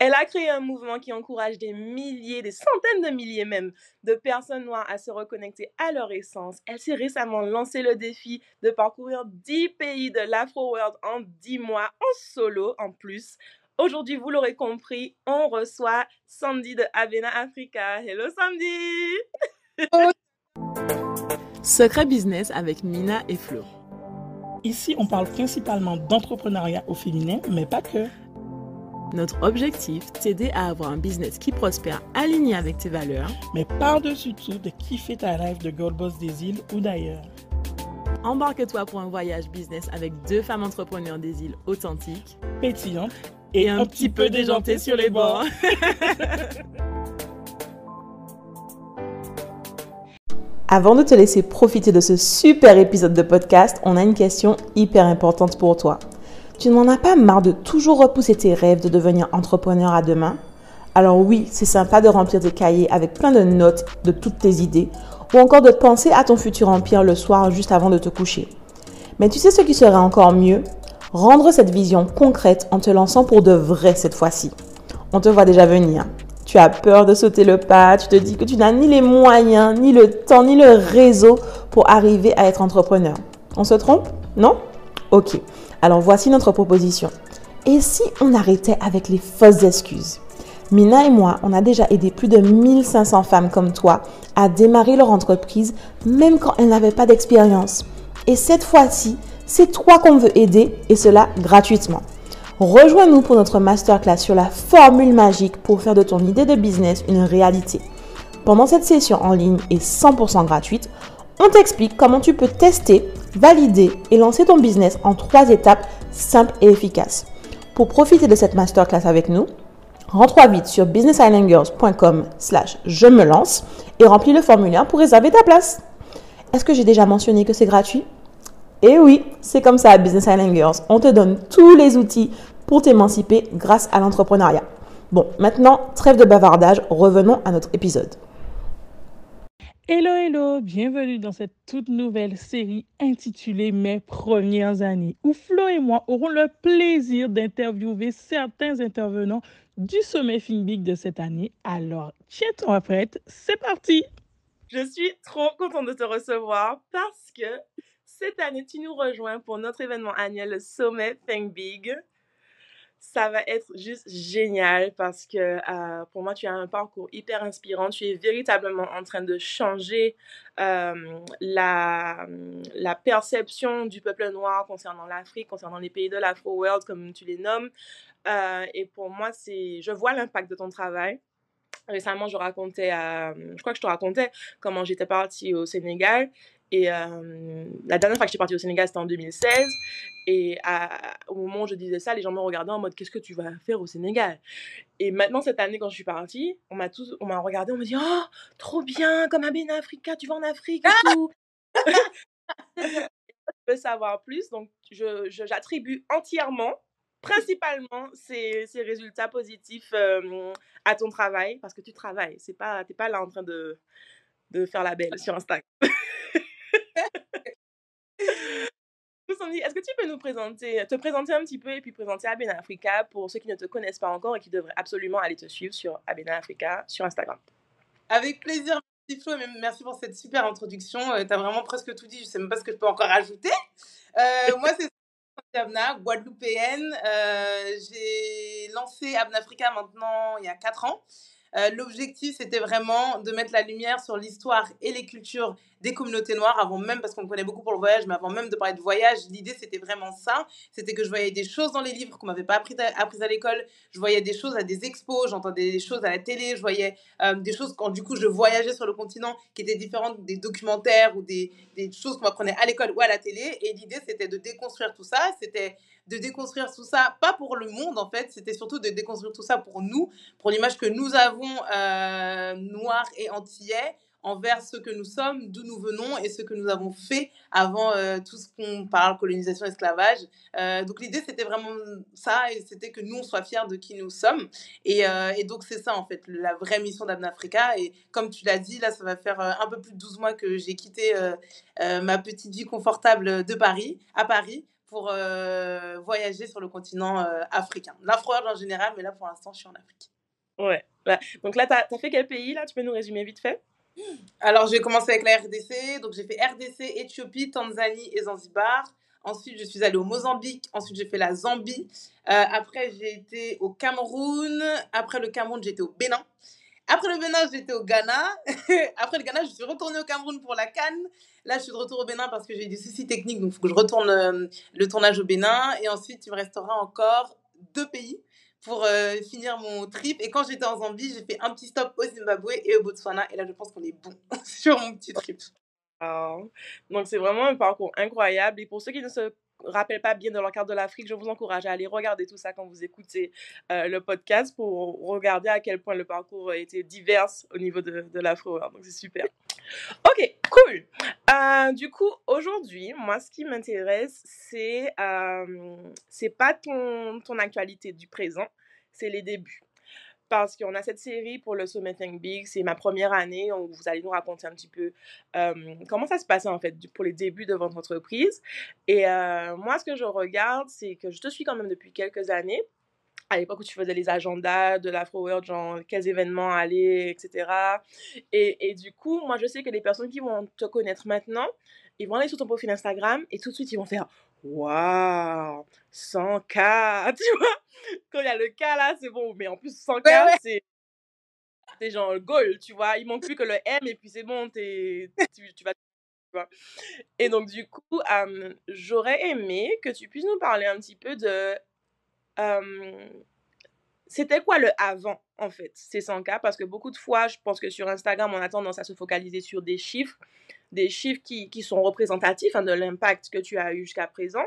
Elle a créé un mouvement qui encourage des milliers, des centaines de milliers même, de personnes noires à se reconnecter à leur essence. Elle s'est récemment lancé le défi de parcourir 10 pays de l'Afro World en 10 mois en solo en plus. Aujourd'hui, vous l'aurez compris, on reçoit Sandy de Avena Africa. Hello Sandy! Secret Business avec Mina et Flo. Ici, on parle principalement d'entrepreneuriat au féminin, mais pas que. Notre objectif, t'aider à avoir un business qui prospère aligné avec tes valeurs, mais par-dessus tout, de kiffer ta rêve de Gold Boss des îles ou d'ailleurs. Embarque-toi pour un voyage business avec deux femmes entrepreneurs des îles authentiques, pétillantes et, un, petit peu déjantées sur les bords. Avant de te laisser profiter de ce super épisode de podcast, on a une question hyper importante pour toi. Tu n'en as pas marre de toujours repousser tes rêves de devenir entrepreneur à demain? Alors oui, c'est sympa de remplir tes cahiers avec plein de notes de toutes tes idées ou encore de penser à ton futur empire le soir juste avant de te coucher. Mais tu sais ce qui serait encore mieux? Rendre cette vision concrète en te lançant pour de vrai cette fois-ci. On te voit déjà venir. Tu as peur de sauter le pas, tu te dis que tu n'as ni les moyens, ni le temps, ni le réseau pour arriver à être entrepreneur. On se trompe? Non? Ok. Alors voici notre proposition. Et si on arrêtait avec les fausses excuses? Mina et moi, on a déjà aidé plus de 1500 femmes comme toi à démarrer leur entreprise même quand elles n'avaient pas d'expérience. Et cette fois-ci, c'est toi qu'on veut aider et cela gratuitement. Rejoins-nous pour notre masterclass sur la formule magique pour faire de ton idée de business une réalité. Pendant cette session en ligne et 100% gratuite, on t'explique comment tu peux tester, valider et lancer ton business en trois étapes simples et efficaces. Pour profiter de cette masterclass avec nous, rentre vite sur businessislandgirls.com slash je me lance et remplis le formulaire pour réserver ta place. Est-ce que j'ai déjà mentionné que c'est gratuit? Eh oui, c'est comme ça à Business Island. On te donne tous les outils pour t'émanciper grâce à l'entrepreneuriat. Bon, maintenant, trêve de bavardage, revenons à notre épisode. Hello, hello, bienvenue dans cette toute nouvelle série intitulée Mes premières années, où Flo et moi aurons le plaisir d'interviewer certains intervenants du sommet Big de cette année. Alors, tiens-toi prête, c'est parti! Je suis trop contente de te recevoir parce que cette année, tu nous rejoins pour notre événement annuel, sommet Think Big ça va être juste génial parce que euh, pour moi, tu as un parcours hyper inspirant. Tu es véritablement en train de changer la, la perception du peuple noir concernant l'Afrique, concernant les pays de l'Afro-World, comme tu les nommes. Euh, et pour moi, c'est, je vois l'impact de ton travail. Récemment, je racontais, je crois que je te racontais comment j'étais partie au Sénégal et euh, la dernière fois que j'étais partie au Sénégal, c'était en 2016. Et au moment où je disais ça, les gens me regardaient en mode Qu'est-ce que tu vas faire au Sénégal? Et maintenant, cette année, quand je suis partie, on m'a tous, on m'a regardé, on m'a dit Oh, trop bien, comme à Ben Africa, tu vas en Afrique et tout. je veux savoir plus, donc je, j'attribue entièrement, principalement, ces, ces résultats positifs euh, à ton travail, parce que tu travailles. C'est pas, pas là en train de, de faire la belle sur Instagram. est-ce que tu peux nous présenter, te présenter un petit peu et puis présenter Abena Africa pour ceux qui ne te connaissent pas encore et qui devraient absolument aller te suivre sur Abena Africa sur Instagram? Avec plaisir, merci Flo, merci pour cette super introduction. Euh, tu as vraiment presque tout dit, je sais même pas ce que je peux encore ajouter. Euh, moi, c'est Abna, guadeloupéenne. Euh, j'ai lancé Abna Africa maintenant il y a 4 ans. L'objectif, c'était vraiment de mettre la lumière sur l'histoire et les cultures des communautés noires, avant même, parce qu'on me connaît beaucoup pour le voyage, mais avant même de parler de voyage, l'idée, c'était vraiment ça. C'était que je voyais des choses dans les livres qu'on m'avait pas appris à, apprises à l'école. Je voyais des choses à des expos, j'entendais des choses à la télé, je voyais euh, des choses quand, du coup, je voyageais sur le continent qui étaient différentes des documentaires ou des, des choses qu'on m'apprenait à l'école ou à la télé. Et l'idée, c'était de déconstruire tout ça. C'était de déconstruire tout ça, pas pour le monde en fait, c'était surtout de déconstruire tout ça pour nous, pour l'image que nous avons euh, noire et antillais envers ce que nous sommes, d'où nous venons et ce que nous avons fait avant euh, tout ce qu'on parle, colonisation, esclavage. Euh, donc l'idée, c'était vraiment ça, et c'était que nous, on soit fiers de qui nous sommes. Et, euh, donc c'est ça, en fait, la vraie mission d'Abnafrica. Et comme tu l'as dit, là, ça va faire un peu plus de 12 mois que j'ai quitté ma petite vie confortable de Paris, à Paris, pour voyager sur le continent africain. l'afro en général, mais là pour l'instant, je suis en Afrique. Ouais. Donc là, tu as, fait quel pays là? Tu peux nous résumer vite fait? Alors, j'ai commencé avec la RDC. Donc, j'ai fait RDC, Éthiopie, Tanzanie et Zanzibar. Ensuite, je suis allée au Mozambique. Ensuite, j'ai fait la Zambie. Euh, après, j'ai été au Cameroun. Après le Cameroun, j'étais au Bénin. Après le Bénin, j'étais au Ghana. Après le Ghana, je suis retournée au Cameroun pour la Cannes. Là, je suis de retour au Bénin parce que j'ai eu des soucis techniques, donc il faut que je retourne euh, le tournage au Bénin. Et ensuite, il me restera encore deux pays pour euh, finir mon trip. Et quand j'étais en Zambie, j'ai fait un petit stop au Zimbabwe et au Botswana. Et là, je pense qu'on est bon sur mon petit trip. Donc, c'est vraiment un parcours incroyable. Et pour ceux qui ne se rappelle pas bien de leur carte de l'Afrique, je vous encourage à aller regarder tout ça quand vous écoutez euh, le podcast pour regarder à quel point le parcours été divers au niveau de, de l'Afro. Donc c'est super. Ok, cool. Euh, du coup, aujourd'hui, moi, ce qui m'intéresse, c'est euh, c'est pas ton, ton actualité du présent, c'est les débuts parce qu'on a cette série pour le Sommet Think Big. C'est ma première année où vous allez nous raconter un petit peu comment ça se passait en fait pour les débuts de votre entreprise. Et moi, ce que je regarde, c'est que je te suis quand même depuis quelques années. À l'époque où tu faisais les agendas de l'Afro World, genre quels événements aller, etc. Et, et du coup, moi, je sais que les personnes qui vont te connaître maintenant, ils vont aller sur ton profil Instagram et tout de suite, ils vont faire Waouh 100K Tu vois Quand il y a le K là, c'est bon. Mais en plus, 100K, c'est. C'est genre le goal, tu vois. Il manque plus que le M et puis c'est bon, es, tu, tu vas. Et donc, du coup, j'aurais aimé que tu puisses nous parler un petit peu de. C'était quoi le avant, en fait, ces 100K Parce que beaucoup de fois, je pense que sur Instagram, on a tendance à se focaliser sur des chiffres des chiffres qui, qui sont représentatifs hein, de l'impact que tu as eu jusqu'à présent.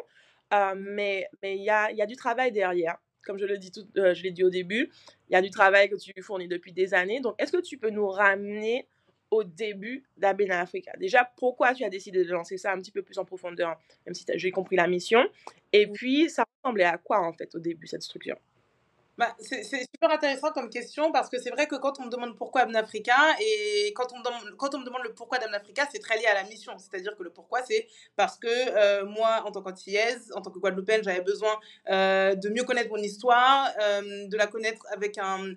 Euh, mais il y, a, y a du travail derrière. Comme je le dis tout, euh, je l'ai dit au début, il y a du travail que tu fournis depuis des années. Donc, est-ce que tu peux nous ramener au début d'Abena Africa? Déjà, pourquoi tu as décidé de lancer ça un petit peu plus en profondeur, même si j'ai compris la mission? Et puis, ça ressemblait à quoi, en fait, au début, cette structure? Bah, c'est super intéressant comme question parce que c'est vrai que quand on me demande pourquoi Africa et quand on, demande, quand on demande le pourquoi Africa, c'est très lié à la mission. C'est-à-dire que le pourquoi, c'est parce que euh, moi, en tant qu'antillaise, en tant que Guadeloupéenne, j'avais besoin euh, de mieux connaître mon histoire, euh, de la connaître avec un,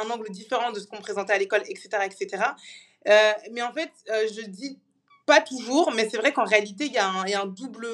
un angle différent de ce qu'on me présentait à l'école, etc. etc. mais en fait, je dis pas toujours, mais c'est vrai qu'en réalité, il y a un double.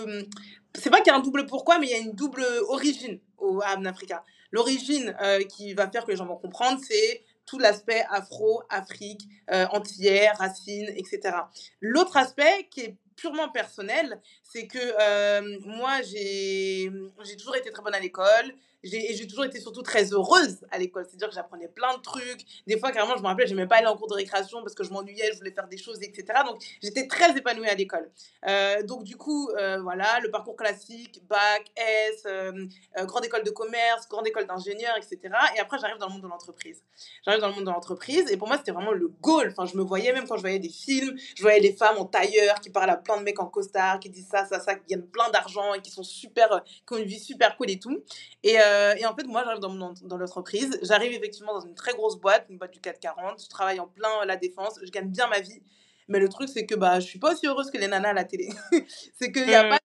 C'est pas qu'il y a un double pourquoi, mais il y a une double origine au, à Africa. L'origine euh, qui va faire que les gens vont comprendre, c'est tout l'aspect afro, Afrique, euh, entière, racines, etc. L'autre aspect qui est purement personnel, c'est que euh, moi, j'ai toujours été très bonne à l'école j'ai toujours été surtout très heureuse à l'école. C'est-à-dire que j'apprenais plein de trucs. Des fois, carrément, je me rappelle, je n'aimais pas aller en cours de récréation parce que je m'ennuyais, je voulais faire des choses, etc. Donc, j'étais très épanouie à l'école. Euh, donc, du coup, euh, voilà, le parcours classique, bac, S, euh, grande école de commerce, grande école d'ingénieur, etc. Et après, j'arrive dans le monde de l'entreprise. J'arrive dans le monde de l'entreprise et pour moi, c'était vraiment le goal. Enfin, je me voyais, même quand je voyais des films, je voyais les femmes en tailleur qui parlent à plein de mecs en costard, qui disent ça, ça, ça, qui gagnent plein d'argent et qui sont super, qui ont une vie super cool et tout. Et, euh, et en fait, moi, j'arrive dans, dans, l'entreprise. J'arrive effectivement dans une très grosse boîte, une boîte du 440. Je travaille en plein la défense. Je gagne bien ma vie. Mais le truc, c'est que bah, je suis pas aussi heureuse que les nanas à la télé. c'est qu'il n'y a mmh. pas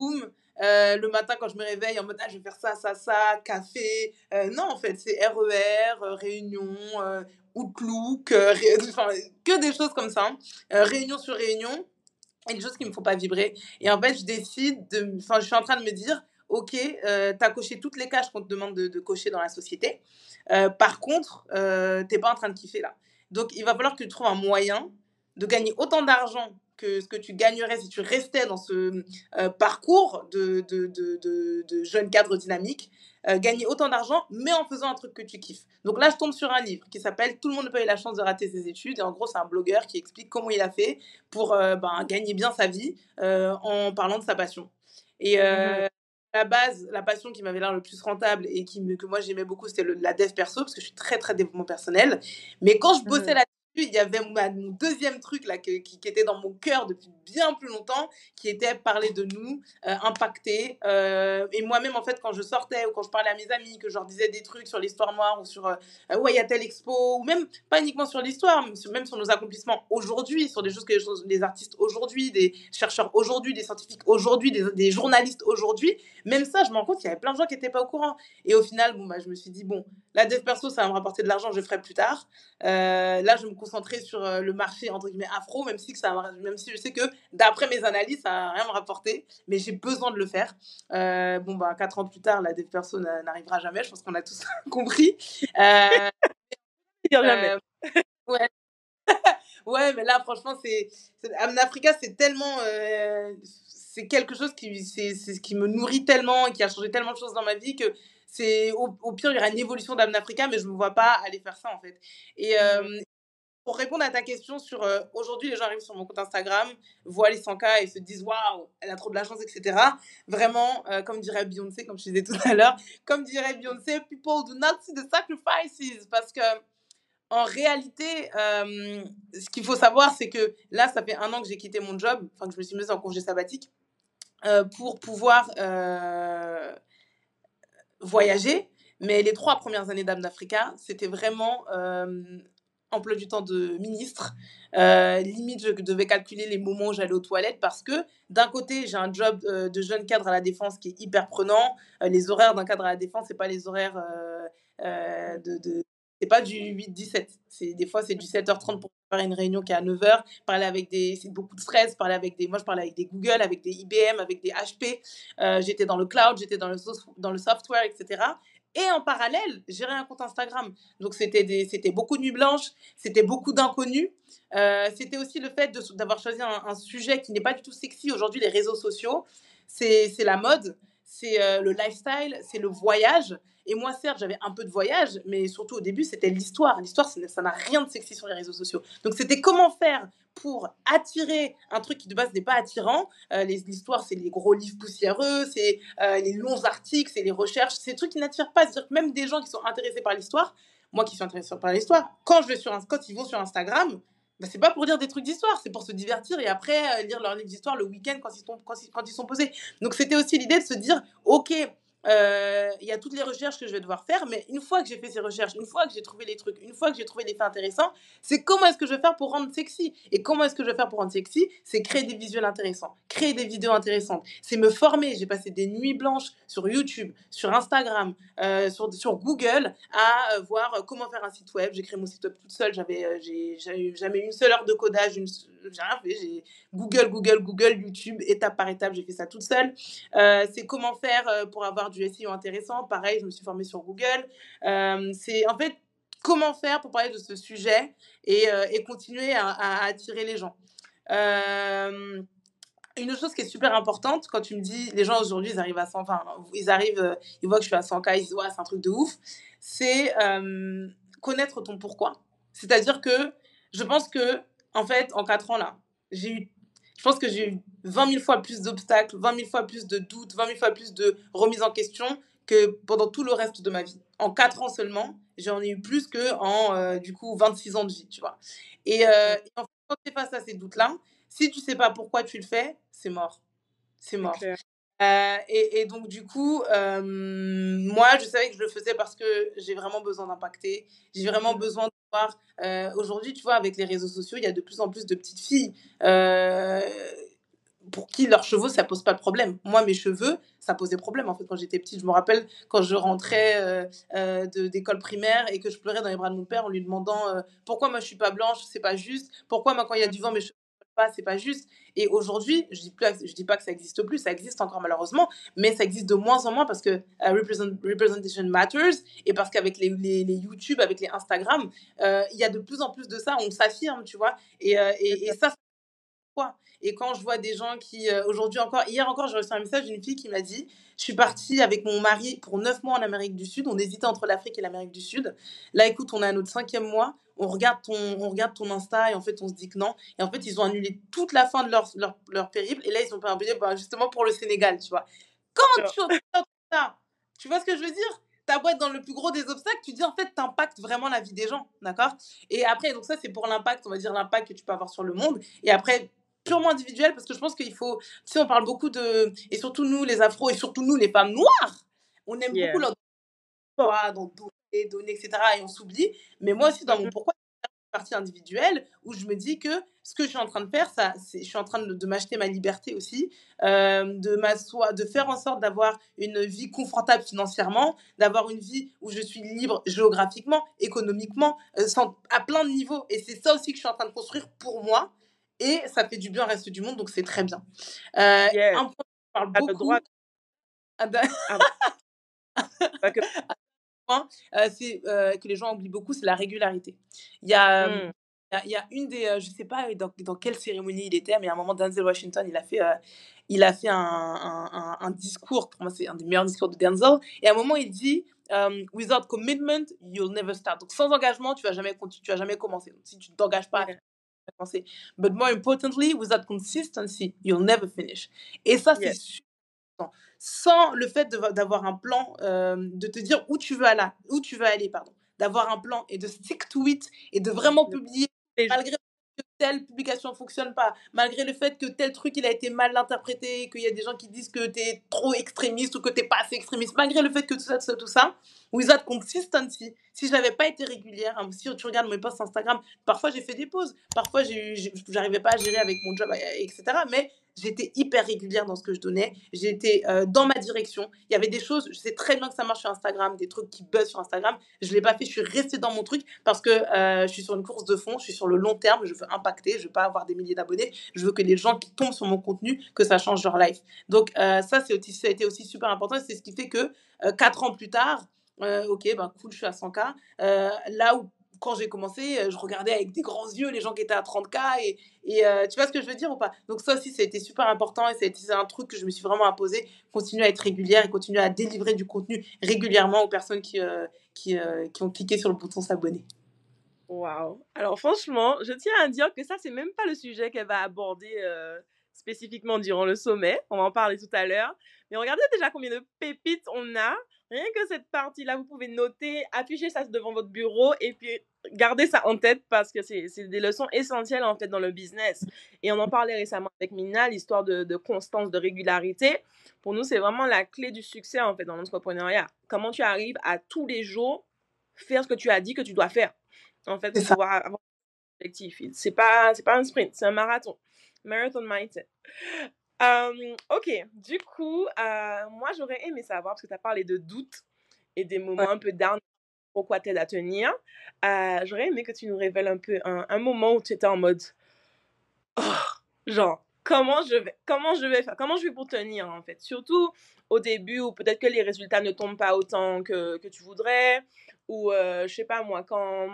de. Euh, le matin, quand je me réveille, en mode ah, je vais faire ça, ça, ça, café. Euh, non, en fait, c'est RER, e réunion, Outlook, enfin, que des choses comme ça. Réunion sur réunion. Et des choses qui ne me font pas vibrer. Et en fait, je décide de. Enfin, je suis en train de me dire ok, euh, tu as coché toutes les cases qu'on te demande de, cocher dans la société. Euh, par contre, euh, tu n'es pas en train de kiffer là. Donc, il va falloir que tu trouves un moyen de gagner autant d'argent que ce que tu gagnerais si tu restais dans ce euh, parcours de, jeune cadre dynamique, gagner autant d'argent, mais en faisant un truc que tu kiffes. Donc là, je tombe sur un livre qui s'appelle Tout le monde n'a pas eu la chance de rater ses études. Et en gros, c'est un blogueur qui explique comment il a fait pour ben, gagner bien sa vie en parlant de sa passion. Et, mmh la base, la passion qui m'avait l'air le plus rentable et qui, que moi j'aimais beaucoup, c'était la dev perso, parce que je suis très très développement personnel. Mais quand je bossais mmh. là il y avait mon deuxième truc là qui, qui, était dans mon cœur depuis bien plus longtemps, qui était parler de nous, euh, impacter. Euh, et moi-même, en fait, quand je sortais ou quand je parlais à mes amis, que je leur disais des trucs sur l'histoire noire ou sur euh, ouais, il y a telle expo, ou même pas uniquement sur l'histoire, même sur nos accomplissements aujourd'hui, sur des choses que les artistes aujourd'hui, des chercheurs aujourd'hui, des scientifiques aujourd'hui, des, des, journalistes aujourd'hui, même ça, je me rends compte qu'il y avait plein de gens qui n'étaient pas au courant. Et au final, bon, bah, je me suis dit, bon, la dev perso, ça va me rapporter de l'argent, je le ferai plus tard. là, je me concentrer sur euh, le marché entre guillemets afro, même si, que ça, même si je sais que d'après mes analyses, ça n'a rien me rapporté, mais j'ai besoin de le faire. Euh, bon, bah, quatre ans plus tard, la dev perso n'arrivera jamais, je pense qu'on a tous compris. Euh, euh ouais. ouais, mais là, franchement, c'est. Africa, c'est tellement. c'est quelque chose qui, c'est, ce qui me nourrit tellement et qui a changé tellement de choses dans ma vie que c'est au, pire il y aura une évolution d'Amnafrica mais je ne me vois pas aller faire ça en fait et, mmh pour répondre à ta question sur euh, aujourd'hui, les gens arrivent sur mon compte Instagram, voient les 100K et se disent waouh, elle a trop de la chance, etc. Vraiment, euh, comme dirait Beyoncé, comme je disais tout à l'heure, comme dirait Beyoncé, people do not see the sacrifices. Parce que en réalité, euh, ce qu'il faut savoir, c'est que là, ça fait un an que j'ai quitté mon job, enfin que je me suis mise en congé sabbatique, pour pouvoir voyager. Mais les trois premières années d'Âme d'Africa, c'était vraiment emploi du temps de ministre. Euh, limite, je devais calculer les moments où j'allais aux toilettes parce que d'un côté, j'ai un job euh, de jeune cadre à la défense qui est hyper prenant. Euh, les horaires d'un cadre à la défense, c'est pas les horaires de, de c'est pas du 8-17. C'est, des fois, c'est du 7h30 pour faire une réunion qui est à 9h. Parler avec des, c'est beaucoup de stress. Parler avec des, moi, je parlais avec des Google, avec des IBM, avec des HP. j'étais dans le cloud, j'étais dans le, dans le software, etc. Et en parallèle, gérer un compte Instagram. Donc, c'était, beaucoup de nuits blanches, c'était beaucoup d'inconnus. Euh, c'était aussi le fait d'avoir choisi un, sujet qui n'est pas du tout sexy. Aujourd'hui, les réseaux sociaux, c'est, la mode, c'est euh, le lifestyle, c'est le voyage. Et moi, certes, j'avais un peu de voyage, mais surtout au début, c'était l'histoire. L'histoire, ça n'a rien de sexy sur les réseaux sociaux. Donc, c'était comment faire pour attirer un truc qui de base n'est pas attirant. Euh, l'histoire, c'est les gros livres poussiéreux, c'est euh, les longs articles, c'est les recherches, c'est des trucs qui n'attirent pas. C'est-à-dire que même des gens qui sont intéressés par l'histoire, moi qui suis intéressée par l'histoire, quand, je vais sur, ils vont sur Instagram, bah, c'est pas pour lire des trucs d'histoire, c'est pour se divertir et après euh, lire leurs livres d'histoire le week-end quand, ils sont, quand, quand ils sont posés. Donc c'était aussi l'idée de se dire, ok, euh, il y a toutes les recherches que je vais devoir faire, mais une fois que j'ai fait ces recherches, une fois que j'ai trouvé les trucs, une fois que j'ai trouvé des faits intéressants, c'est comment est-ce que je vais faire pour rendre sexy. Et comment est-ce que je vais faire pour rendre sexy C'est créer des visuels intéressants, créer des vidéos intéressantes. C'est me former. J'ai passé des nuits blanches sur YouTube, sur Instagram, euh, sur, sur Google à euh, voir comment faire un site web. J'ai créé mon site web toute seule. J'avais j'ai jamais une seule heure de codage. J'ai rien fait. J'ai Google, Google, Google, YouTube, étape par étape. J'ai fait ça toute seule. c'est comment faire pour avoir du SEO intéressant. Pareil, je me suis formée sur Google. Euh, c'est en fait comment faire pour parler de ce sujet et, euh, et continuer à, attirer les gens. Euh, une chose qui est super importante quand tu me dis les gens aujourd'hui ils arrivent à 100 enfin ils arrivent ils voient que je suis à 100k ils disent ouais c'est un truc de ouf c'est connaître ton pourquoi c'est à dire que je pense que en fait en 4 ans là j'ai eu je pense que j'ai eu 20 000 fois plus d'obstacles, 20 000 fois plus de doutes, 20 000 fois plus de remises en question que pendant tout le reste de ma vie. En 4 ans seulement, j'en ai eu plus que en, euh, du coup, 26 ans de vie, tu vois. Et, euh, en fait, quand tu es face à ces doutes-là, si tu sais pas pourquoi tu le fais, c'est mort. C'est mort. Euh, et, et, donc, du coup, moi, je savais que je le faisais parce que j'ai vraiment besoin d'impacter. J'ai vraiment besoin de voir. Aujourd'hui, tu vois, avec les réseaux sociaux, il y a de plus en plus de petites filles pour qui leurs cheveux, ça pose pas de problème. Moi, mes cheveux, ça posait problème. En fait, quand j'étais petite, je me rappelle quand je rentrais euh, euh, d'école primaire et que je pleurais dans les bras de mon père en lui demandant euh, pourquoi moi je suis pas blanche, c'est pas juste. Pourquoi moi quand il y a du vent, mes cheveux pas, c'est pas juste. Et aujourd'hui, je dis plus, je dis pas que ça existe plus, ça existe encore malheureusement, mais ça existe de moins en moins parce que representation matters et parce qu'avec les, les, les, YouTube, avec les Instagram, il y a de plus en plus de ça, on s'affirme, tu vois. Et, et, et ça, et quand je vois des gens qui, euh, aujourd'hui encore, hier encore, j'ai reçu un message d'une fille qui m'a dit Je suis partie avec mon mari pour neuf mois en Amérique du Sud. On hésitait entre l'Afrique et l'Amérique du Sud. Là, écoute, on est à notre cinquième mois. On regarde, ton, on regarde ton Insta et en fait, on se dit que non. Et en fait, ils ont annulé toute la fin de leur, leur, leur périple. Et là, ils ont fait un billet bah, justement pour le Sénégal, tu vois. Quand tu entends ça, tu vois ce que je veux dire? Ta boîte dans le plus gros des obstacles, tu dis en fait, tu impactes vraiment la vie des gens, d'accord? Et après, donc ça, c'est pour l'impact, on va dire l'impact que tu peux avoir sur le monde. Et après, purement individuel, parce que je pense qu'il faut, tu sais, on parle beaucoup de, et surtout nous, les afros, et surtout nous, les femmes noires, on aime beaucoup leur dans donner, donner, etc. Et on s'oublie. Mais moi aussi, dans mon mmh pourquoi, partie individuelle où je me dis que ce que je suis en train de faire, ça, c'est, je suis en train de, de m'acheter ma liberté aussi, euh, de m'asseoir, de faire en sorte d'avoir une vie confortable financièrement, d'avoir une vie où je suis libre géographiquement, économiquement, euh, sans, à plein de niveaux. Et c'est ça aussi que je suis en train de construire pour moi. Et ça fait du bien au reste du monde, donc c'est très bien. Euh, Un point, je parle beaucoup. Droit. Ah ben... ah. Euh, c'est euh, que les gens oublient beaucoup, c'est la régularité. Il y a, mmh. il y a, une des, je sais pas dans, dans, quelle cérémonie il était, mais à un moment, Denzel Washington, il a fait, il a fait un, un, un, discours, pour moi, c'est un des meilleurs discours de Denzel. Et à un moment, il dit Without commitment, you'll never start. Donc, sans engagement, tu vas jamais, tu vas jamais commencer. Donc, si tu ne t'engages pas. Commencer. But more importantly, without consistency, you'll never finish. Et ça, c'est super sans le fait d'avoir un plan, euh, de te dire où tu veux aller, où tu veux aller, pardon, d'avoir un plan et de stick to it et de vraiment publier malgré telle publication ne fonctionne pas, malgré le fait que tel truc il a été mal interprété, qu'il y a des gens qui disent que tu es trop extrémiste ou que tu n'es pas assez extrémiste, malgré le fait que tout ça, tout ça, tout ça, without consistency, si je n'avais pas été régulière, hein, si tu regardes mes posts Instagram, parfois j'ai fait des pauses, parfois j'arrivais pas à gérer avec mon job, etc. Mais j'étais hyper régulière dans ce que je donnais, j'étais euh, dans ma direction. Il y avait des choses, je sais très bien que ça marche sur Instagram, des trucs qui buzzent sur Instagram. Je ne l'ai pas fait, je suis restée dans mon truc parce que euh, je suis sur une course de fond, je suis sur le long terme, je veux impacter, je veux pas avoir des milliers d'abonnés, je veux que les gens qui tombent sur mon contenu, que ça change leur life. Donc euh, ça, aussi, ça a été aussi super important, c'est ce qui fait que quatre ans plus tard, ok, ben cool, je suis à 100K. là où quand j'ai commencé, euh, je regardais avec des grands yeux les gens qui étaient à 30K et, euh, tu vois ce que je veux dire ou pas? Donc ça aussi, ça a été super important et été un truc que je me suis vraiment imposé, continuer à être régulière et continuer à délivrer du contenu régulièrement aux personnes qui, euh, qui, qui, ont cliqué sur le bouton s'abonner. Waouh Alors franchement, je tiens à dire que ça, c'est même pas le sujet qu'elle va aborder spécifiquement durant le sommet. On va en parler tout à l'heure. Mais regardez déjà combien de pépites on a Rien que cette partie-là, vous pouvez noter, afficher ça devant votre bureau et puis garder ça en tête parce que c'est des leçons essentielles en fait dans le business. Et on en parlait récemment avec Mina, l'histoire de, de, constance, de régularité. Pour nous, c'est vraiment la clé du succès en fait dans l'entrepreneuriat. Comment tu arrives à tous les jours faire ce que tu as dit que tu dois faire? En fait, pour pouvoir avoir un objectif. C'est pas, pas un sprint, c'est un marathon. Marathon mindset ok, du coup, euh, moi j'aurais aimé savoir, parce que tu as parlé de doute et des moments un peu down, pourquoi t'aides à tenir. Euh, j'aurais aimé que tu nous révèles un peu un, moment où tu étais en mode, oh, genre, comment je, vais, comment je vais faire, comment je vais pour tenir en fait? Surtout au début où peut-être que les résultats ne tombent pas autant que, que tu voudrais, ou euh, je sais pas moi, quand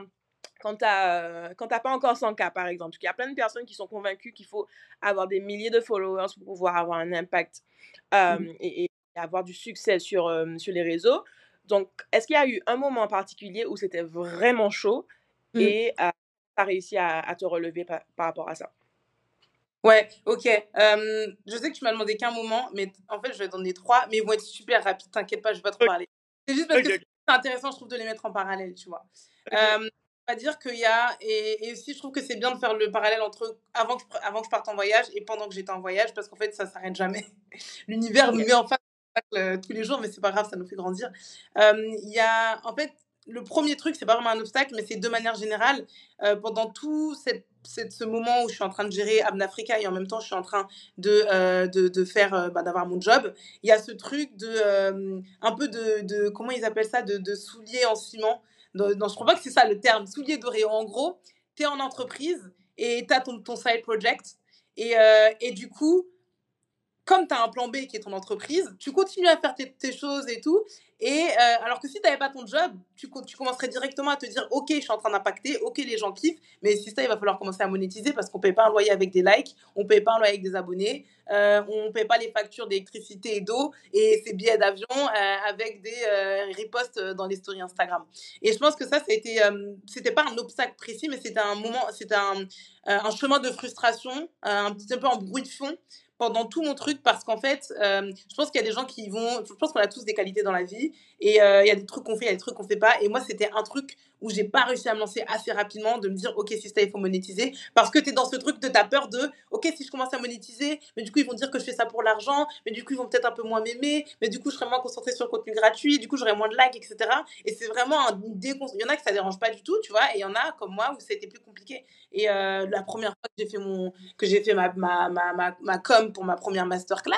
quand tu n'as pas encore 100 cas, par exemple. Parce qu'il y a plein de personnes qui sont convaincues qu'il faut avoir des milliers de followers pour pouvoir avoir un impact mmh. et, avoir du succès sur, sur les réseaux. Donc, est-ce qu'il y a eu un moment en particulier où c'était vraiment chaud mmh. et tu as réussi à, te relever par, rapport à ça? Ouais, ok. je sais que tu m'as demandé qu'un moment, mais en fait, je vais donner trois, mais ils vont être super rapides. T'inquiète pas, je vais pas trop parler. C'est juste parce que c'est intéressant, je trouve, de les mettre en parallèle, tu vois à dire qu'il y a, et, et, aussi je trouve que c'est bien de faire le parallèle entre avant que, je, avant que je parte en voyage et pendant que j'étais en voyage, parce qu'en fait ça s'arrête jamais. L'univers nous met en face euh, tous les jours, mais c'est pas grave, ça nous fait grandir. Il y a, en fait, le premier truc, c'est pas vraiment un obstacle, mais c'est de manière générale, euh, pendant tout cette, cette, ce moment où je suis en train de gérer Abnafrica et en même temps je suis en train de, euh, de, de, faire, bah, d'avoir mon job, il y a ce truc de, un peu de, de, comment ils appellent ça, de, de souliers en ciment non, je crois pas que c'est ça le terme, soulier doré. En gros, tu es en entreprise et tu as ton, ton side project. Et, euh, et du coup, comme tu as un plan B qui est ton entreprise, tu continues à faire tes choses et tout. Et euh, alors que si tu n'avais pas ton job, tu, tu, commencerais directement à te dire Ok, je suis en train d'impacter, ok, les gens kiffent, mais si ça, il va falloir commencer à monétiser parce qu'on ne paye pas un loyer avec des likes, on ne paye pas un loyer avec des abonnés, euh, on ne paye pas les factures d'électricité et d'eau et ses billets d'avion euh, avec des reposts dans les stories Instagram. Et je pense que ça, c'était c'était pas un obstacle précis, mais c'était un moment, c'était un chemin de frustration, un petit peu en bruit de fond pendant tout mon truc parce qu'en fait, euh, je pense qu'il y a des gens qui vont. Je pense qu'on a tous des qualités dans la vie et euh, il y a des trucs qu'on fait, il y a des trucs qu'on fait pas. Et moi, c'était un truc où j'ai pas réussi à me lancer assez rapidement, de me dire, ok, si ça, il faut monétiser. Parce que tu es dans ce truc de ta peur de, ok, si je commence à monétiser, mais du coup, ils vont dire que je fais ça pour l'argent, mais du coup, ils vont peut-être un peu moins m'aimer, mais du coup, je serai moins concentrée sur le contenu gratuit, du coup, j'aurai moins de likes, etc. Et c'est vraiment un déconstruction. Il y en a que ça dérange pas du tout, tu vois, et il y en a, comme moi, où ça a été plus compliqué. Et euh, la première fois que j'ai fait, mon, que fait ma, ma, ma, ma, ma com pour ma première masterclass,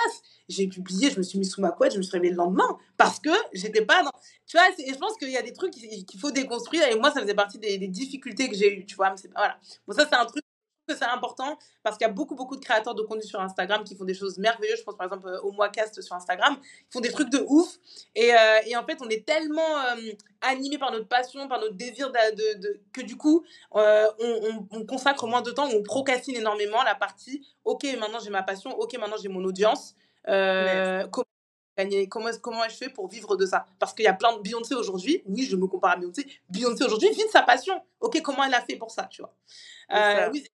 j'ai publié, je me suis mis sous ma couette, je me suis réveillée le lendemain parce que j'étais pas dans. Tu vois, et je pense qu'il y a des trucs qu'il faut déconstruire et moi, ça faisait partie des, difficultés que j'ai eues, tu vois. Mais voilà. Bon, ça, c'est un truc que c'est important parce qu'il y a beaucoup, beaucoup de créateurs de contenu sur Instagram qui font des choses merveilleuses. Je pense par exemple au Moicast sur Instagram. Ils font des trucs de ouf. Et, euh, et en fait, on est tellement euh, animé par notre passion, par notre désir de, que du coup, euh, on, on, consacre moins de temps, on procrastine énormément la partie OK, maintenant j'ai ma passion, OK, maintenant j'ai mon audience. Comment gagner comment, comment je fais pour vivre de ça? Parce qu'il y a plein de Beyoncé aujourd'hui, oui, je me compare à Beyoncé, Beyoncé aujourd'hui vit de sa passion. Ok, comment elle a fait pour ça, tu vois? Euh, oui,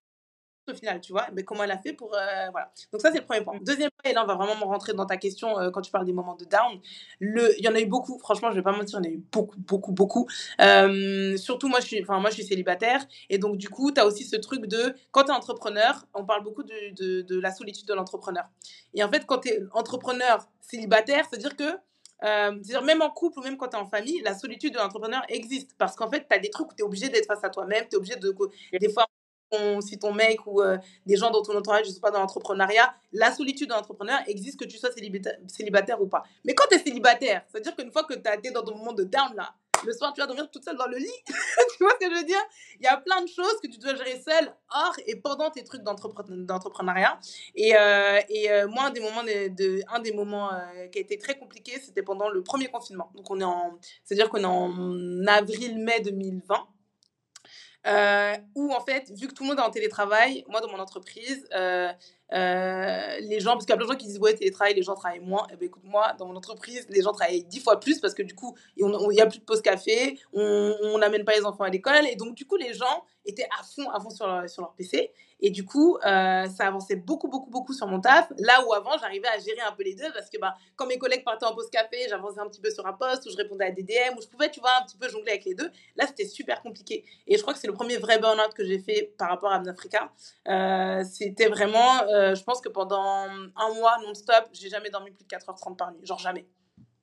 au final, tu vois, mais comment elle a fait pour... Euh, voilà. Donc ça, c'est le premier point. Deuxième point, et là, on va vraiment rentrer dans ta question euh, quand tu parles des moments de down. Il y en a eu beaucoup, franchement, je vais pas mentir, il y en a eu beaucoup, beaucoup, beaucoup. Euh, surtout, moi je, suis... moi, je suis célibataire, et donc, du coup, tu as aussi ce truc de... Quand tu es entrepreneur, on parle beaucoup de la solitude de l'entrepreneur. Et en fait, quand tu es entrepreneur célibataire, c'est-à-dire que euh, dire même en couple ou même quand tu es en famille, la solitude de l'entrepreneur existe parce qu'en fait, tu as des trucs où tu es obligé d'être face à toi-même, tu es obligé de. Des fois, si ton mec ou euh, des gens dans ton entourage ne sont pas dans l'entrepreneuriat, la solitude de l'entrepreneur existe que tu sois célibataire, célibataire ou pas. Mais quand tu es célibataire, c'est-à-dire qu'une fois que tu as été dans ton moment de down là, le soir tu vas dormir toute seule dans le lit, tu vois ce que je veux dire? Il y a plein de choses que tu dois gérer seule, hors et pendant tes trucs d'entrepreneuriat. Et, euh, et euh, moi, un des moments, de un des moments euh, qui a été très compliqué, c'était pendant le premier confinement. Donc on est en, c'est-à-dire qu'on est en avril-mai 2020. Euh, où en fait, vu que tout le monde est en télétravail, moi dans mon entreprise, euh, euh, les gens, parce qu'il y a plein de gens qui disent ouais, télétravail, les gens travaillent moins. Eh ben, écoute, moi, dans mon entreprise, les gens travaillent dix fois plus parce que du coup, il n'y a plus de pause café, on n'amène pas les enfants à l'école. Et donc, du coup, les gens étaient à fond, à fond sur leur, sur leur PC. Et du coup, euh, ça avançait beaucoup, beaucoup, beaucoup sur mon taf. Là où avant, j'arrivais à gérer un peu les deux parce que bah, quand mes collègues partaient en pause café, j'avançais un petit peu sur un poste où je répondais à des DM, où je pouvais, tu vois, un petit peu jongler avec les deux. Là, c'était super compliqué. Et je crois que c'est le premier vrai burn-out que j'ai fait par rapport à Abnafrica. Euh, c'était vraiment, euh, je pense que pendant un mois non-stop, j'ai jamais dormi plus de 4h30 par nuit. Genre jamais.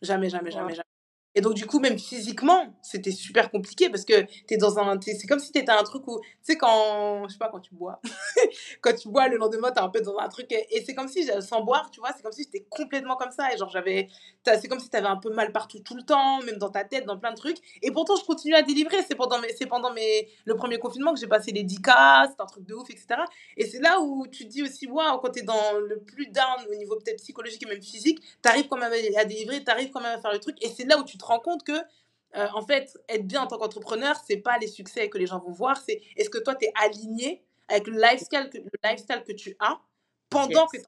Jamais, jamais, jamais, jamais. Et donc, du coup, même physiquement, c'était super compliqué parce que t'es dans un. C'est comme si t'étais un truc où. Tu sais, quand. Je sais pas, quand tu bois. quand tu bois, le lendemain, t'es un peu dans un truc. Et, c'est comme si, sans boire, tu vois, c'est comme si j'étais complètement comme ça. Et genre, j'avais. C'est comme si t'avais un peu mal partout tout le temps, même dans ta tête, dans plein de trucs. Et pourtant, je continue à délivrer. C'est pendant, mes, pendant mes, le premier confinement que j'ai passé les 10K, c'est un truc de ouf, etc. Et c'est là où tu dis aussi, waouh, quand t'es dans le plus down au niveau peut-être psychologique et même physique, t'arrives quand même à délivrer, t'arrives quand même à faire le truc. Et c'est là où tu te compte que, euh, en fait, être bien en tant qu'entrepreneur, c'est pas les succès que les gens vont voir, c'est est-ce que toi, tu es aligné avec le lifestyle que, le lifestyle que tu as pendant yes. que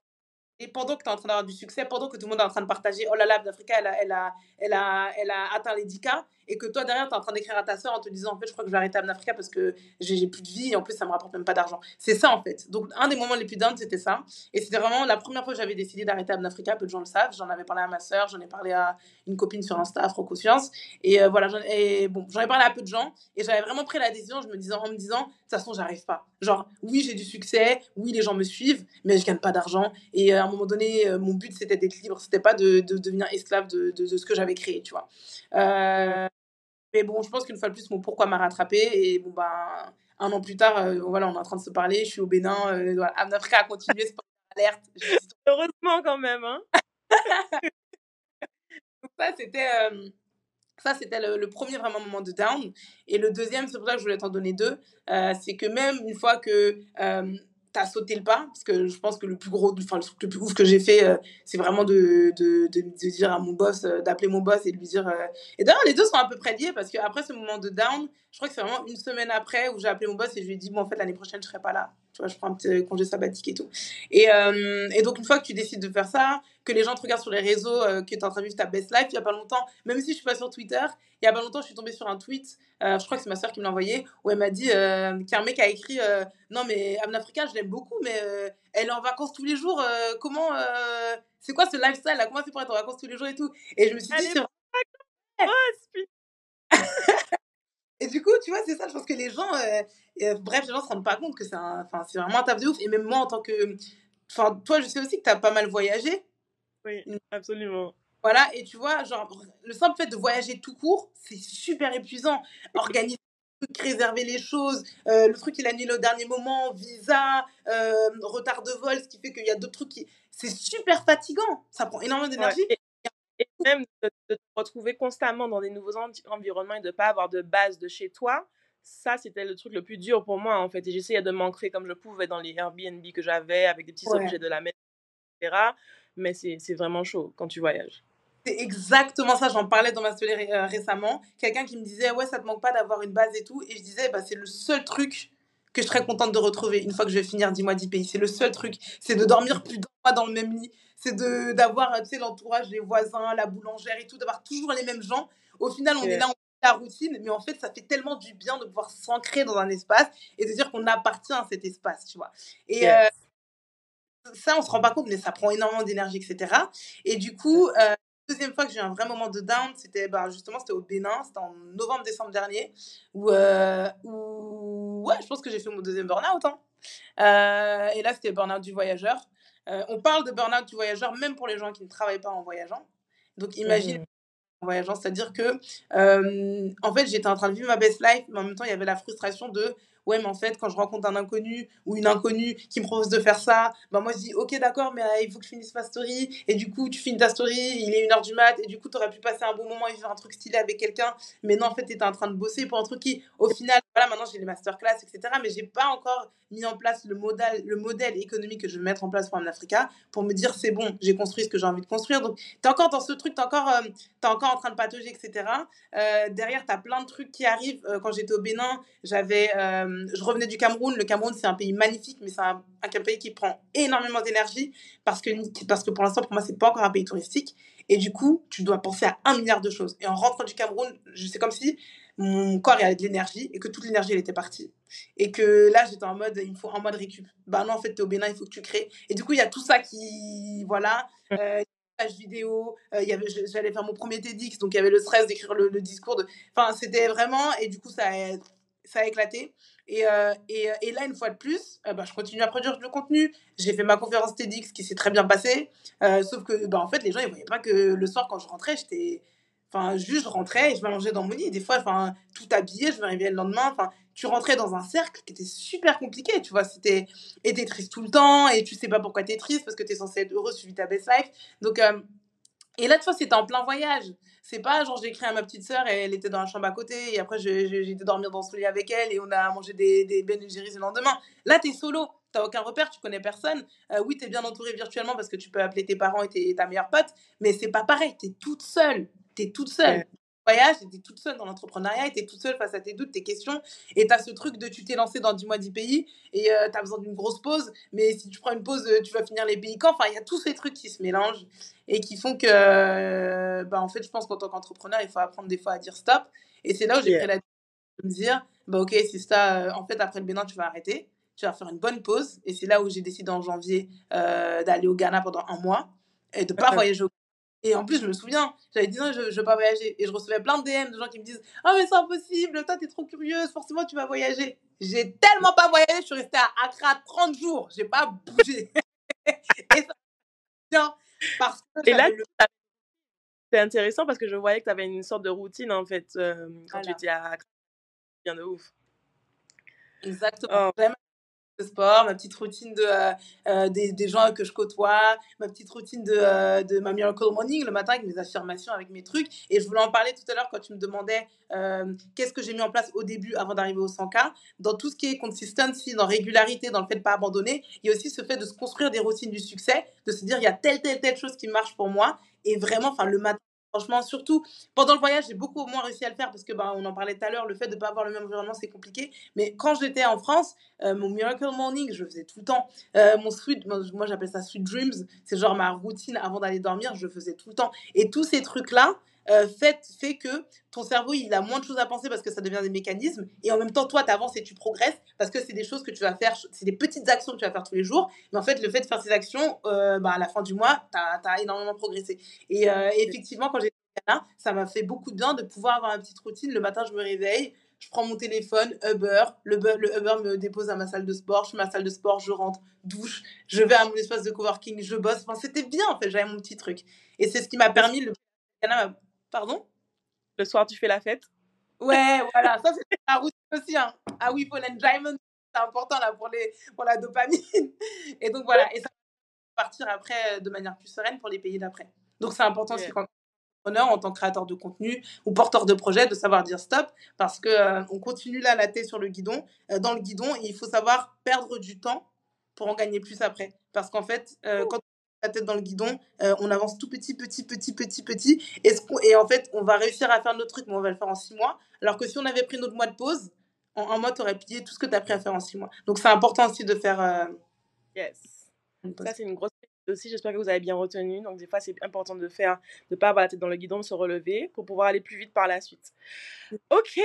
et pendant que tu es en train d'avoir du succès, pendant que tout le monde est en train de partager, oh là là, l'Africa, elle a, elle, a, elle, a, elle a atteint les 10K, et que toi, derrière, tu es en train d'écrire à ta soeur en te disant, en fait, je crois que je vais arrêter Abnafrica parce que j'ai plus de vie, et en plus, ça me rapporte même pas d'argent. C'est ça, en fait. Donc, un des moments les plus down, c'était ça. Et c'était vraiment la première fois que j'avais décidé d'arrêter Abnafrica, peu de gens le savent. J'en avais parlé à ma soeur, j'en ai parlé à une copine sur Insta, Afro-Conscience. Et euh, voilà, et bon, j'en ai parlé à peu de gens, et j'avais vraiment pris la décision je me disant, en me disant, de toute façon, j'arrive pas. Genre, oui, j'ai du succès, oui, les gens me suivent, mais je gagne pas d'argent. Et euh, à un moment donné, euh, mon but, c'était d'être libre, c'était pas de, de, devenir esclave de, de, ce que j'avais créé, tu vois. Mais bon, je pense qu'une fois de plus, mon pourquoi m'a rattrapé. Et bon, bah, un an plus tard, euh, voilà, on est en train de se parler. Je suis au Bénin. Euh, voilà, continué, c'est pas alerte. Heureusement quand même. Hein Donc, ça, c'était. Euh, ça, c'était le, le, premier vraiment moment de down. Et le deuxième, c'est pour ça que je voulais t'en donner deux, euh, c'est que même une fois que t'as sauté le pas, parce que je pense que le plus gros, enfin le truc le plus ouf que j'ai fait, euh, c'est vraiment de, de, de, dire à mon boss, euh, d'appeler mon boss et de lui dire. Euh... Et d'ailleurs, les deux sont à peu près liés, parce qu'après ce moment de down, je crois que c'est vraiment une semaine après où j'ai appelé mon boss et je lui ai dit, bon, en fait, l'année prochaine, je serai pas là. Tu vois, je prends un petit congé sabbatique et tout. Et, euh, et, donc, une fois que tu décides de faire ça, que les gens te regardent sur les réseaux, euh, que tu es en train de vivre ta best life, il n'y a pas longtemps, même si je suis pas sur Twitter, il y a pas longtemps, je suis tombée sur un tweet, euh, je crois que c'est ma soeur qui me l'a envoyé, où elle m'a dit euh, qu'il y a un mec a écrit Non, mais Africa, je l'aime beaucoup, mais elle est en vacances tous les jours. comment. c'est quoi ce lifestyle là Comment c'est pour être en vacances tous les jours et tout? Et je me suis dit C'est et du coup, tu vois, c'est ça, je pense que les gens, bref, les gens se rendent pas compte que c'est vraiment un taf de ouf. Et même moi, en tant que. Enfin, toi, je sais aussi que tu as pas mal voyagé. Oui, absolument. Voilà, et tu vois, genre, le simple fait de voyager tout court, c'est super épuisant. Organiser réserver les choses, euh, le truc il annule au dernier moment, visa, euh, retard de vol, ce qui fait qu'il y a d'autres trucs qui... C'est super fatigant, ça prend énormément d'énergie. Et, même de, te retrouver constamment dans des nouveaux environnements et de ne pas avoir de base de chez toi, ça c'était le truc le plus dur pour moi en fait. Et j'essayais de m'ancrer comme je pouvais dans les Airbnb que j'avais, avec des petits objets de la maison, etc mais c'est vraiment chaud quand tu voyages. C'est exactement ça, j'en parlais dans ma story euh, récemment. Quelqu'un qui me disait, ouais, ça te manque pas d'avoir une base et tout. Et je disais, bah, c'est le seul truc que je serais contente de retrouver une fois que je vais finir 10 mois, 10 pays. C'est le seul truc. C'est de dormir plus d'un mois dans le même lit. C'est d'avoir, tu sais, l'entourage, les voisins, la boulangère et tout, d'avoir toujours les mêmes gens. Au final, on est là, on fait la routine, mais en fait, ça fait tellement du bien de pouvoir s'ancrer dans un espace et de dire qu'on appartient à cet espace, tu vois. Et, euh, ça, on se rend pas compte, mais ça prend énormément d'énergie, etc. Et du coup, euh, deuxième fois que j'ai eu un vrai moment de down, c'était bah, justement c'était au Bénin, c'était en novembre-décembre dernier, où, euh, où, ouais, je pense que j'ai fait mon deuxième burn-out. Hein. Euh, et là, c'était le burn-out du voyageur. Euh, on parle de burn-out du voyageur même pour les gens qui ne travaillent pas en voyageant. Donc imagine mmh. en voyageant, c'est-à-dire que en fait j'étais en train de vivre ma best life, mais en même temps il y avait la frustration de ouais, mais en fait, quand je rencontre un inconnu ou une inconnue qui me propose de faire ça, bah moi je dis, ok, d'accord, mais euh, il faut que je finisse ma story. Et du coup, tu finis ta story, il est une heure du mat, et du coup, tu aurais pu passer un bon moment et faire un truc stylé avec quelqu'un. Mais non, en fait, tu en train de bosser pour un truc qui, au final, voilà, maintenant j'ai les masterclass, etc. Mais j'ai pas encore mis en place le modèle, le modèle économique que je vais mettre en place pour Africa pour me dire, c'est bon, j'ai construit ce que j'ai envie de construire. Donc, tu es encore dans ce truc, tu es, encore, euh, encore en train de patauger, etc. Euh, derrière, tu as plein de trucs qui arrivent. quand j'étais au Bénin, j'avais je revenais du Cameroun. Le Cameroun, c'est un pays magnifique, mais c'est un, pays qui prend énormément d'énergie parce que, parce que pour l'instant, pour moi, c'est pas encore un pays touristique. Et du coup, tu dois penser à un milliard de choses. Et en rentrant du Cameroun, c'est comme si mon corps avait de l'énergie et que toute l'énergie, elle était partie. Et que là, j'étais en mode, il me faut un mois de récup. Bah non, en fait, tu es au Bénin, il faut que tu crées. Et du coup, il y a tout ça qui. Voilà. Euh, page vidéo, euh, j'allais faire mon premier TEDx, donc il y avait le stress d'écrire le, le, discours. De... Enfin, c'était vraiment. Et du coup, ça a, ça a éclaté. Et, euh, et, euh, et, là, une fois de plus, euh, bah, je continue à produire du contenu. J'ai fait ma conférence TEDx qui s'est très bien passée. sauf que, bah, en fait, les gens, ils voyaient pas que le soir, quand je rentrais, j'étais. Enfin, juste, je rentrais et je m'allongeais dans mon lit. Des fois, enfin, tout habillé, je me réveillais le lendemain. Enfin, tu rentrais dans un cercle qui était super compliqué, tu vois. C'était. Et t'es triste tout le temps et tu sais pas pourquoi t'es triste parce que t'es censé être heureux suivi ta best life. Donc, et là, tu vois, c'était en plein voyage. C'est pas genre j'ai écrit à ma petite sœur et elle était dans la chambre à côté et après j'ai été dormir dans ce lit avec elle et on a mangé des, des Ben le lendemain. Là, t'es solo. T'as aucun repère, tu connais personne. Euh, oui, t'es bien entouré virtuellement parce que tu peux appeler tes parents et ta meilleure pote, mais c'est pas pareil. T'es toute seule. T'es toute seule voyage, tu étais toute seule dans l'entrepreneuriat, tu toute seule face à tes doutes, tes questions, et tu as ce truc de tu t'es lancé dans 10 mois, 10 pays, et euh, tu as besoin d'une grosse pause, mais si tu prends une pause, euh, tu vas finir les pays quand? Enfin, il y a tous ces trucs qui se mélangent et qui font que, euh, bah, en fait, je pense qu'en tant qu'entrepreneur, il faut apprendre des fois à dire stop. Et c'est là où j'ai pris la décision de me dire, bah, ok, c'est ça, en fait, après le Bénin, tu vas arrêter, tu vas faire une bonne pause. Et c'est là où j'ai décidé en janvier d'aller au Ghana pendant un mois et de pas voyager au et en plus, je me souviens, j'avais dit non, je ne veux pas voyager. Et je recevais plein de DM de gens qui me disent Ah, mais c'est impossible, toi, tu es trop curieuse, forcément, tu vas voyager. J'ai tellement pas voyagé, je suis restée à Accra 30 jours, j'ai pas bougé. et ça, bien, parce que. Et là, c'est intéressant parce que je voyais que tu avais une sorte de routine, en fait, euh, quand tu étais à Accra. Bien de ouf. Exactement. Oh sport, ma petite routine de, euh, euh, des, des, gens que je côtoie, ma petite routine de, euh, de, ma Miracle Morning le matin avec mes affirmations, avec mes trucs. Et je voulais en parler tout à l'heure quand tu me demandais qu'est-ce que j'ai mis en place au début avant d'arriver au 100K. Dans tout ce qui est consistency, dans régularité, dans le fait de ne pas abandonner, il y a aussi ce fait de se construire des routines du succès, de se dire il y a telle, telle, telle chose qui marche pour moi. Et vraiment, enfin, le matin, Franchement, surtout pendant le voyage, j'ai beaucoup moins réussi à le faire parce que, ben, on en parlait tout à l'heure, le fait de ne pas avoir le même environnement, c'est compliqué. Mais quand j'étais en France, euh, mon Miracle Morning, je faisais tout le temps. Euh, mon Sweet, moi j'appelle ça Sweet Dreams, c'est genre ma routine avant d'aller dormir, je faisais tout le temps. Et tous ces trucs-là, euh, fait, fait que ton cerveau, il a moins de choses à penser parce que ça devient des mécanismes. Et en même temps, toi, tu avances et tu progresses parce que c'est des choses que tu vas faire, c'est des petites actions que tu vas faire tous les jours. Mais en fait, le fait de faire ces actions, euh, bah, à la fin du mois, tu as, énormément progressé. Et euh, effectivement, quand j'étais là, ça m'a fait beaucoup de bien de pouvoir avoir une petite routine. Le matin, je me réveille, je prends mon téléphone, Uber, le, le, Uber me dépose à ma salle de sport, je fais ma salle de sport, je rentre, douche, je vais à mon espace de coworking, je bosse. Enfin, c'était bien en fait, j'avais mon petit truc. Et c'est ce qui m'a permis, le Pardon? Le soir, tu fais la fête? Ouais, voilà. Ça, c'est la routine aussi. Hein. Ah oui, Paul Diamond, c'est important là pour, les, pour la dopamine. Et donc, voilà. Et ça va partir après euh, de manière plus sereine pour les pays d'après. Donc, c'est important aussi quand en tant que créateur de contenu ou porteur de projet de savoir dire stop parce que euh, on continue là la tête sur le guidon euh, dans le guidon il faut savoir perdre du temps pour en gagner plus après parce qu'en fait quand la tête dans le guidon, euh, on avance tout petit, petit, petit, petit, petit. Et, et en fait, on va réussir à faire notre truc, mais on va le faire en six mois. Alors que si on avait pris notre mois de pause, en un mois, tu aurais plié tout ce que tu as pris à faire en six mois. Donc, c'est important aussi de faire. Euh, yes. Ça, c'est une grosse aussi. J'espère que vous avez bien retenu. Donc, des fois, c'est important de faire, de pas avoir la tête dans le guidon, de se relever pour pouvoir aller plus vite par la suite. Ok,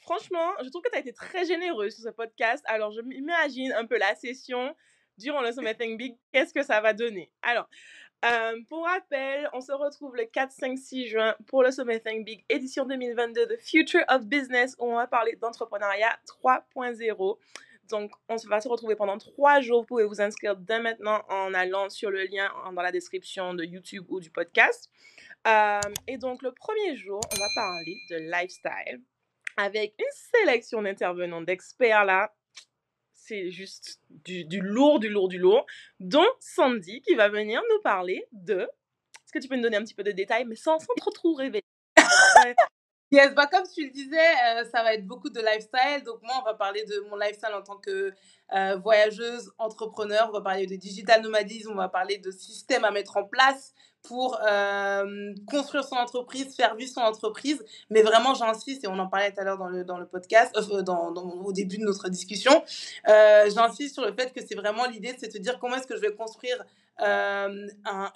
franchement, je trouve que tu as été très généreuse sur ce podcast. Alors, je m'imagine un peu la session durant le sommet Think Big, qu'est-ce que ça va donner? Alors, euh, pour rappel, on se retrouve le 4, 5, 6 juin pour le sommet Think Big, édition 2022 de Future of Business, où on va parler d'entrepreneuriat 3.0. Donc, on va se retrouver pendant trois jours. Vous pouvez vous inscrire dès maintenant en allant sur le lien dans la description de YouTube ou du podcast. Euh, et donc, le premier jour, on va parler de lifestyle avec une sélection d'intervenants, d'experts là, c'est juste du, lourd, du lourd, du lourd, dont Sandy qui va venir nous parler de... Est-ce que tu peux nous donner un petit peu de détails, mais sans, sans trop trop révéler Yes, bah comme tu le disais, euh, ça va être beaucoup de lifestyle. Donc moi, on va parler de mon lifestyle en tant que euh, voyageuse, entrepreneur. On va parler de digital nomadisme. On va parler de systèmes à mettre en place pour euh, construire son entreprise, faire vivre son entreprise. Mais vraiment, j'insiste, et on en parlait tout à l'heure dans le, dans le podcast, euh, dans, au début de notre discussion, euh, j'insiste sur le fait que c'est vraiment l'idée, de se dire comment est-ce que je vais construire un,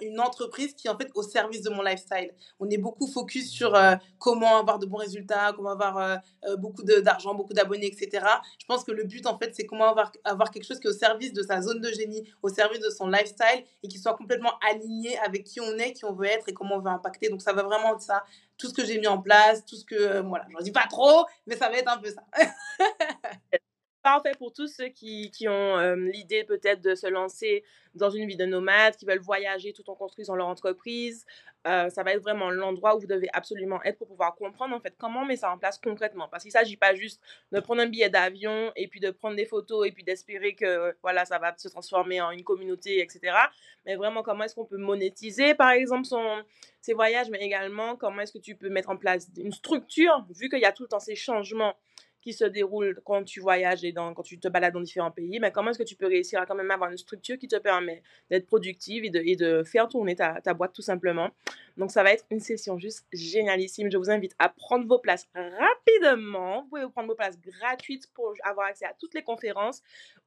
une entreprise qui est en fait au service de mon lifestyle. On est beaucoup focus sur comment avoir de bons résultats, comment avoir euh, beaucoup d'argent, beaucoup d'abonnés, etc. Je pense que le but en fait c'est comment avoir, avoir quelque chose qui est au service de sa zone de génie, au service de son lifestyle et qui soit complètement aligné avec qui on qui on veut être et comment on veut impacter. Donc ça va vraiment être ça. Tout ce que j'ai mis en place, tout ce que... voilà, je ne dis pas trop, mais ça va être un peu ça. parfait pour tous ceux qui, qui ont l'idée peut-être de se lancer dans une vie de nomade, qui veulent voyager tout en construisant leur entreprise. Euh, ça va être vraiment l'endroit où vous devez absolument être pour pouvoir comprendre en fait comment on met ça en place concrètement. Parce qu'il ne s'agit pas juste de prendre un billet d'avion et puis de prendre des photos et puis d'espérer que voilà ça va se transformer en une communauté, etc. Mais vraiment comment est-ce qu'on peut monétiser par exemple son, ses voyages, mais également comment est-ce que tu peux mettre en place une structure vu qu'il y a tout le temps ces changements qui se déroule quand tu voyages et dans, quand tu te balades dans différents pays, mais comment est-ce que tu peux réussir à quand même avoir une structure qui te permet d'être productive et de, et de faire tourner ta, ta, boîte tout simplement? Donc ça va être une session juste génialissime. Je vous invite à prendre vos places rapidement. Vous pouvez prendre vos places gratuites pour avoir accès à toutes les conférences.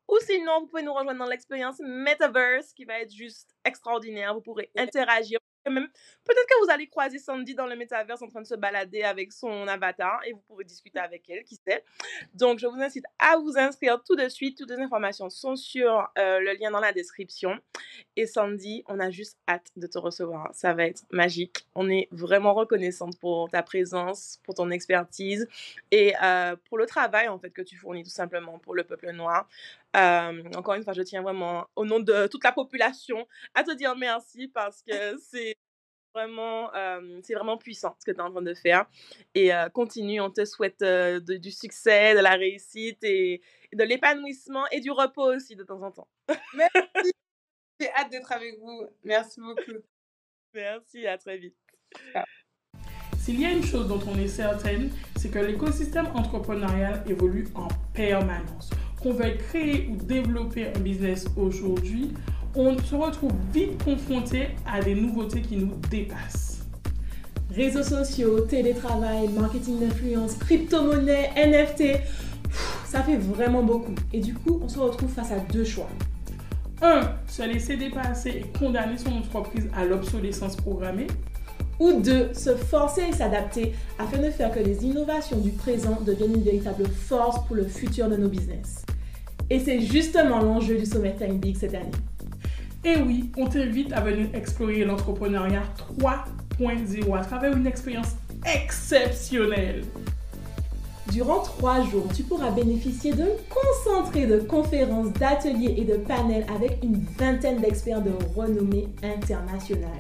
Ou sinon, vous pouvez nous rejoindre dans l'expérience Metaverse qui va être juste extraordinaire. Vous pourrez interagir même, peut-être que vous allez croiser Sandy dans le métaverse en train de se balader avec son avatar et vous pourrez discuter avec elle, qui sait. Donc, je vous incite à vous inscrire tout de suite. Toutes les informations sont sur euh, le lien dans la description. Et Sandy, on a juste hâte de te recevoir. Ça va être magique. On est vraiment reconnaissante pour ta présence, pour ton expertise et euh, pour le travail en fait que tu fournis tout simplement pour le peuple noir. Euh, encore une fois, je tiens vraiment au nom de toute la population à te dire merci parce que c'est vraiment, euh, c'est vraiment puissant ce que tu es en train de faire. Et euh, continue, on te souhaite du succès, de la réussite et, de l'épanouissement et du repos aussi de temps en temps. Merci. J'ai hâte d'être avec vous. Merci beaucoup. Merci, à très vite. S'il y a une chose dont on est certaine, c'est que l'écosystème entrepreneurial évolue en permanence qu'on veuille créer ou développer un business aujourd'hui, on se retrouve vite confronté à des nouveautés qui nous dépassent. Réseaux sociaux, télétravail, marketing d'influence, crypto-monnaie, NFT, ça fait vraiment beaucoup. Et du coup, on se retrouve face à deux choix. 1. Se laisser dépasser et condamner son entreprise à l'obsolescence programmée. Ou 2. Se forcer et s'adapter afin de faire que les innovations du présent deviennent une véritable force pour le futur de nos business. Et c'est justement l'enjeu du sommet Time Big cette année. Et oui, on t'invite à venir explorer l'entrepreneuriat 3.0 à travers une expérience exceptionnelle. Durant trois jours, tu pourras bénéficier d'un concentré de conférences, d'ateliers et de panels avec une vingtaine d'experts de renommée internationale.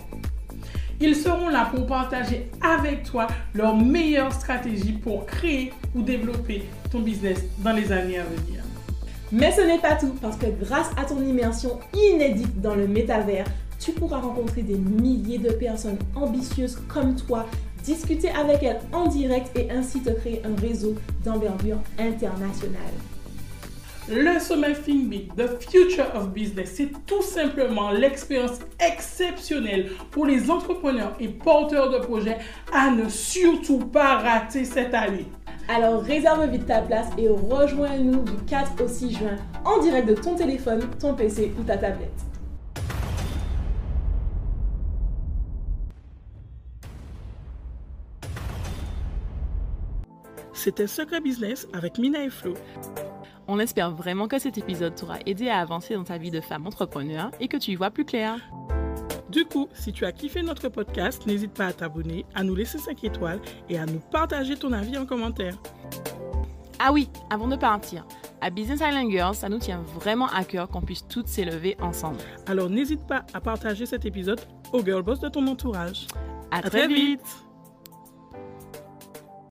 Ils seront là pour partager avec toi leurs meilleures stratégies pour créer ou développer ton business dans les années à venir. Mais ce n'est pas tout, parce que grâce à ton immersion inédite dans le métavers, tu pourras rencontrer des milliers de personnes ambitieuses comme toi, discuter avec elles en direct et ainsi te créer un réseau d'envergure internationale. Le sommet Big, The Future of Business, c'est tout simplement l'expérience exceptionnelle pour les entrepreneurs et porteurs de projets à ne surtout pas rater cette année. Alors réserve vite ta place et rejoins-nous du 4 au 6 juin en direct de ton téléphone, ton PC ou ta tablette. C'était Secret Business avec Mina et Flo. On espère vraiment que cet épisode t'aura aidé à avancer dans ta vie de femme entrepreneur et que tu y vois plus clair. Du coup, si tu as kiffé notre podcast, n'hésite pas à t'abonner, à nous laisser 5 étoiles et à nous partager ton avis en commentaire. Ah oui, avant de partir, à Business Island Girls, ça nous tient vraiment à cœur qu'on puisse toutes s'élever ensemble. Alors n'hésite pas à partager cet épisode aux girl boss de ton entourage. À, très, vite.